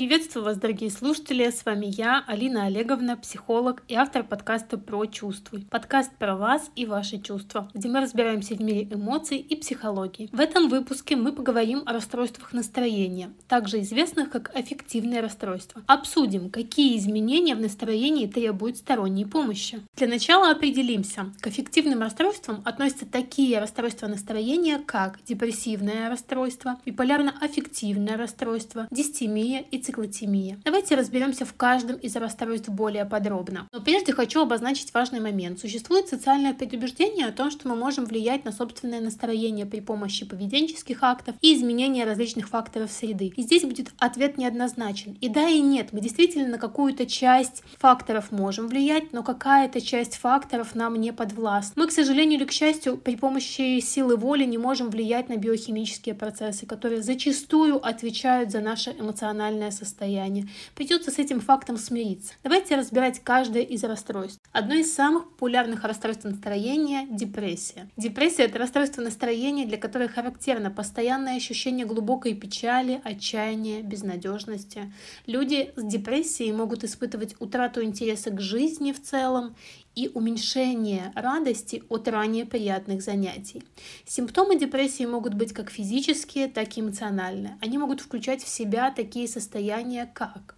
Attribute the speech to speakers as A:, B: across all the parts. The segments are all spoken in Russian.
A: Приветствую вас, дорогие слушатели. С вами я, Алина Олеговна, психолог и автор подкаста «Про чувствуй». Подкаст про вас и ваши чувства, где мы разбираемся в мире эмоций и психологии. В этом выпуске мы поговорим о расстройствах настроения, также известных как аффективные расстройства. Обсудим, какие изменения в настроении требуют сторонней помощи. Для начала определимся. К аффективным расстройствам относятся такие расстройства настроения, как депрессивное расстройство, биполярно-аффективное расстройство, дистемия и циклотемия. Давайте разберемся в каждом из расстройств более подробно. Но прежде хочу обозначить важный момент. Существует социальное предубеждение о том, что мы можем влиять на собственное настроение при помощи поведенческих актов и изменения различных факторов среды. И здесь будет ответ неоднозначен. И да, и нет. Мы действительно на какую-то часть факторов можем влиять, но какая-то часть факторов нам не подвластна. Мы, к сожалению или к счастью, при помощи силы воли не можем влиять на биохимические процессы, которые зачастую отвечают за наше эмоциональное эмоциональное состояние. Придется с этим фактом смириться. Давайте разбирать каждое из расстройств. Одно из самых популярных расстройств настроения – депрессия. Депрессия – это расстройство настроения, для которой характерно постоянное ощущение глубокой печали, отчаяния, безнадежности. Люди с депрессией могут испытывать утрату интереса к жизни в целом и уменьшение радости от ранее приятных занятий. Симптомы депрессии могут быть как физические, так и эмоциональные. Они могут включать в себя такие состояния, как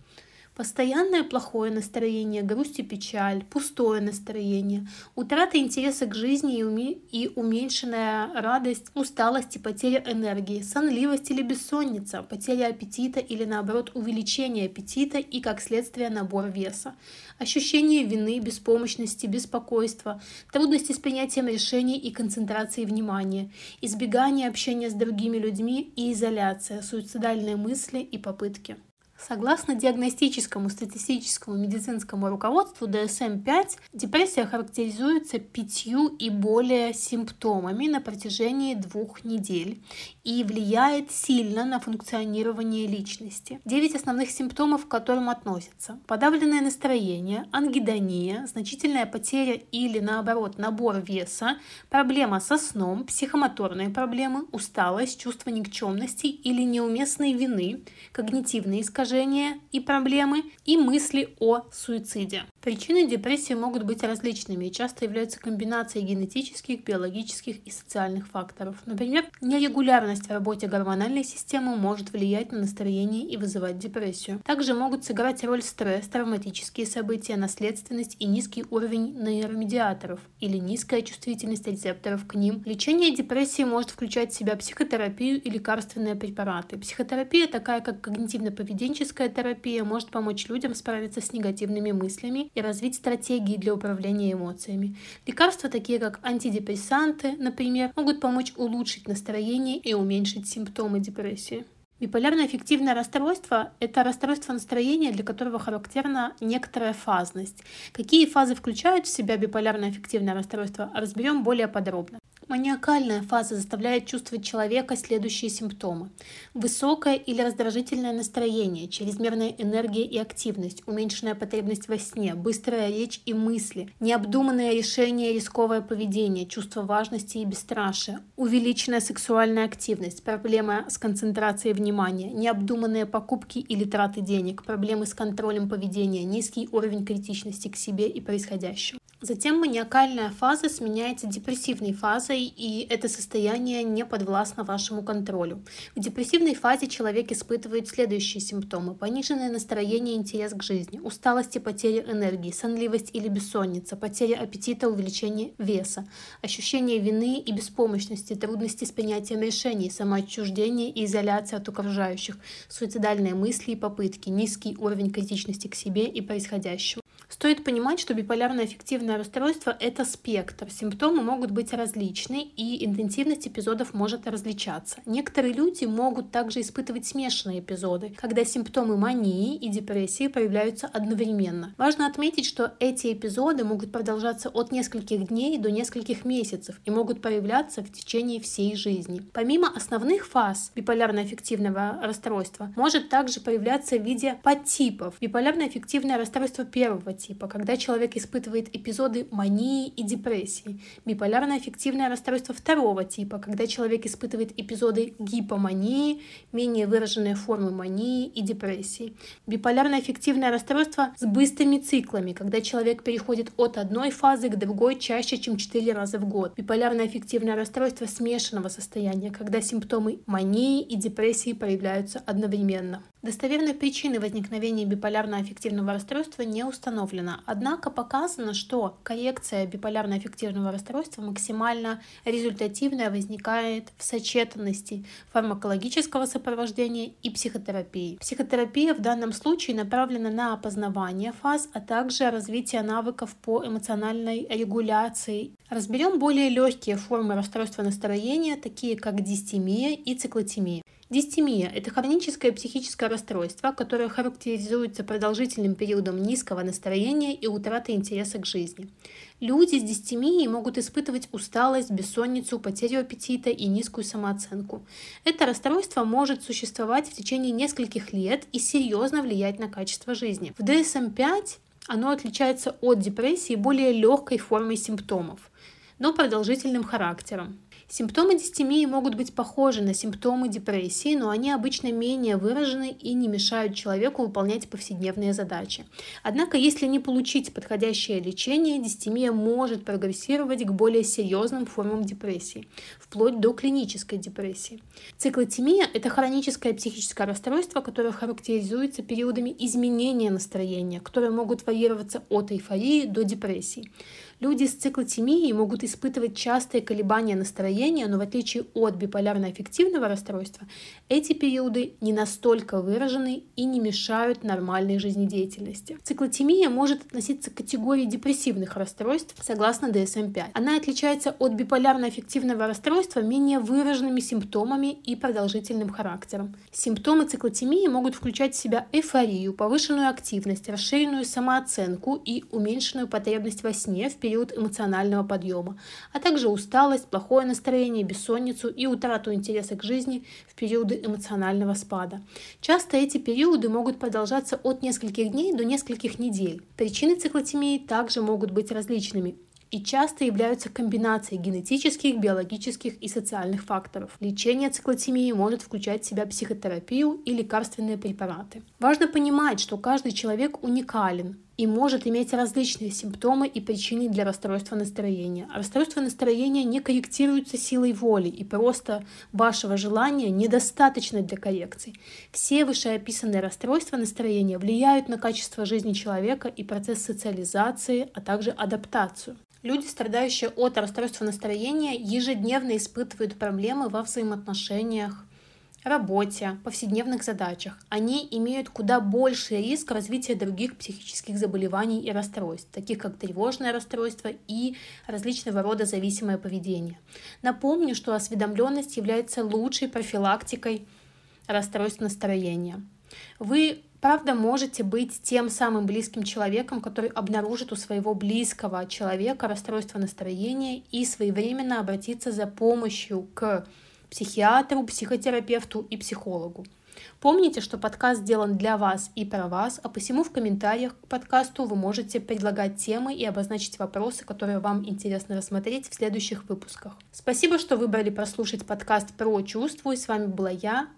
A: Постоянное плохое настроение, грусть и печаль, пустое настроение, утрата интереса к жизни и, уме... и уменьшенная радость, усталость и потеря энергии, сонливость или бессонница, потеря аппетита или наоборот увеличение аппетита и как следствие набор веса, ощущение вины, беспомощности, беспокойства, трудности с принятием решений и концентрацией внимания, избегание общения с другими людьми и изоляция, суицидальные мысли и попытки. Согласно диагностическому статистическому медицинскому руководству DSM-5, депрессия характеризуется пятью и более симптомами на протяжении двух недель и влияет сильно на функционирование личности. Девять основных симптомов, к которым относятся подавленное настроение, ангидония, значительная потеря или наоборот набор веса, проблема со сном, психомоторные проблемы, усталость, чувство никчемности или неуместной вины, когнитивные искажения, искажения и проблемы и мысли о суициде. Причины депрессии могут быть различными и часто являются комбинацией генетических, биологических и социальных факторов. Например, нерегулярность в работе гормональной системы может влиять на настроение и вызывать депрессию. Также могут сыграть роль стресс, травматические события, наследственность и низкий уровень нейромедиаторов или низкая чувствительность рецепторов к ним. Лечение депрессии может включать в себя психотерапию и лекарственные препараты. Психотерапия, такая как когнитивно-поведенческая Поведенческая терапия может помочь людям справиться с негативными мыслями и развить стратегии для управления эмоциями. Лекарства, такие как антидепрессанты, например, могут помочь улучшить настроение и уменьшить симптомы депрессии. Биполярное аффективное расстройство – это расстройство настроения, для которого характерна некоторая фазность. Какие фазы включают в себя биполярное аффективное расстройство, разберем более подробно. Маниакальная фаза заставляет чувствовать человека следующие симптомы. Высокое или раздражительное настроение, чрезмерная энергия и активность, уменьшенная потребность во сне, быстрая речь и мысли, необдуманное решение и рисковое поведение, чувство важности и бесстрашия, увеличенная сексуальная активность, проблема с концентрацией внимания, необдуманные покупки или траты денег, проблемы с контролем поведения, низкий уровень критичности к себе и происходящему. Затем маниакальная фаза сменяется депрессивной фазой, и это состояние не подвластно вашему контролю. В депрессивной фазе человек испытывает следующие симптомы. Пониженное настроение и интерес к жизни, усталость и потеря энергии, сонливость или бессонница, потеря аппетита, увеличение веса, ощущение вины и беспомощности, трудности с принятием решений, самоотчуждение и изоляция от окружающих, суицидальные мысли и попытки, низкий уровень критичности к себе и происходящему. Стоит понимать, что биполярное аффективное расстройство – это спектр. Симптомы могут быть различны, и интенсивность эпизодов может различаться. Некоторые люди могут также испытывать смешанные эпизоды, когда симптомы мании и депрессии появляются одновременно. Важно отметить, что эти эпизоды могут продолжаться от нескольких дней до нескольких месяцев и могут появляться в течение всей жизни. Помимо основных фаз биполярно-аффективного расстройства, может также появляться в виде подтипов. Биполярно-аффективное расстройство первого типа когда человек испытывает эпизоды мании и депрессии. Биполярно-аффективное расстройство второго типа, когда человек испытывает эпизоды гипомании, менее выраженные формы мании и депрессии. Биполярно-аффективное расстройство с быстрыми циклами, когда человек переходит от одной фазы к другой чаще, чем 4 раза в год. Биполярно-аффективное расстройство смешанного состояния, когда симптомы мании и депрессии проявляются одновременно. Достоверной причины возникновения биполярно-аффективного расстройства не установлено, однако показано, что коррекция биполярно-аффективного расстройства максимально результативная возникает в сочетанности фармакологического сопровождения и психотерапии. Психотерапия в данном случае направлена на опознавание фаз, а также развитие навыков по эмоциональной регуляции. Разберем более легкие формы расстройства настроения, такие как дистемия и циклотемия. Дистемия – это хроническое психическое расстройство, которое характеризуется продолжительным периодом низкого настроения и утраты интереса к жизни. Люди с дистемией могут испытывать усталость, бессонницу, потерю аппетита и низкую самооценку. Это расстройство может существовать в течение нескольких лет и серьезно влиять на качество жизни. В DSM-5 оно отличается от депрессии более легкой формой симптомов, но продолжительным характером. Симптомы дистемии могут быть похожи на симптомы депрессии, но они обычно менее выражены и не мешают человеку выполнять повседневные задачи. Однако, если не получить подходящее лечение, дистемия может прогрессировать к более серьезным формам депрессии, вплоть до клинической депрессии. Циклотемия – это хроническое психическое расстройство, которое характеризуется периодами изменения настроения, которые могут варьироваться от эйфории до депрессии. Люди с циклотемией могут испытывать частые колебания настроения, но в отличие от биполярно-аффективного расстройства, эти периоды не настолько выражены и не мешают нормальной жизнедеятельности. Циклотемия может относиться к категории депрессивных расстройств согласно DSM-5. Она отличается от биполярно-аффективного расстройства менее выраженными симптомами и продолжительным характером. Симптомы циклотемии могут включать в себя эйфорию, повышенную активность, расширенную самооценку и уменьшенную потребность во сне в период период эмоционального подъема, а также усталость, плохое настроение, бессонницу и утрату интереса к жизни в периоды эмоционального спада. Часто эти периоды могут продолжаться от нескольких дней до нескольких недель. Причины циклотемии также могут быть различными и часто являются комбинацией генетических, биологических и социальных факторов. Лечение циклотемии может включать в себя психотерапию и лекарственные препараты. Важно понимать, что каждый человек уникален, и может иметь различные симптомы и причины для расстройства настроения. Расстройство настроения не корректируется силой воли, и просто вашего желания недостаточно для коррекции. Все вышеописанные расстройства настроения влияют на качество жизни человека и процесс социализации, а также адаптацию. Люди, страдающие от расстройства настроения, ежедневно испытывают проблемы во взаимоотношениях, работе, повседневных задачах. Они имеют куда больший риск развития других психических заболеваний и расстройств, таких как тревожное расстройство и различного рода зависимое поведение. Напомню, что осведомленность является лучшей профилактикой расстройств настроения. Вы правда можете быть тем самым близким человеком, который обнаружит у своего близкого человека расстройство настроения и своевременно обратиться за помощью к психиатру, психотерапевту и психологу. Помните, что подкаст сделан для вас и про вас, а посему в комментариях к подкасту вы можете предлагать темы и обозначить вопросы, которые вам интересно рассмотреть в следующих выпусках. Спасибо, что выбрали прослушать подкаст про чувства. И с вами была я,